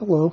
Hello.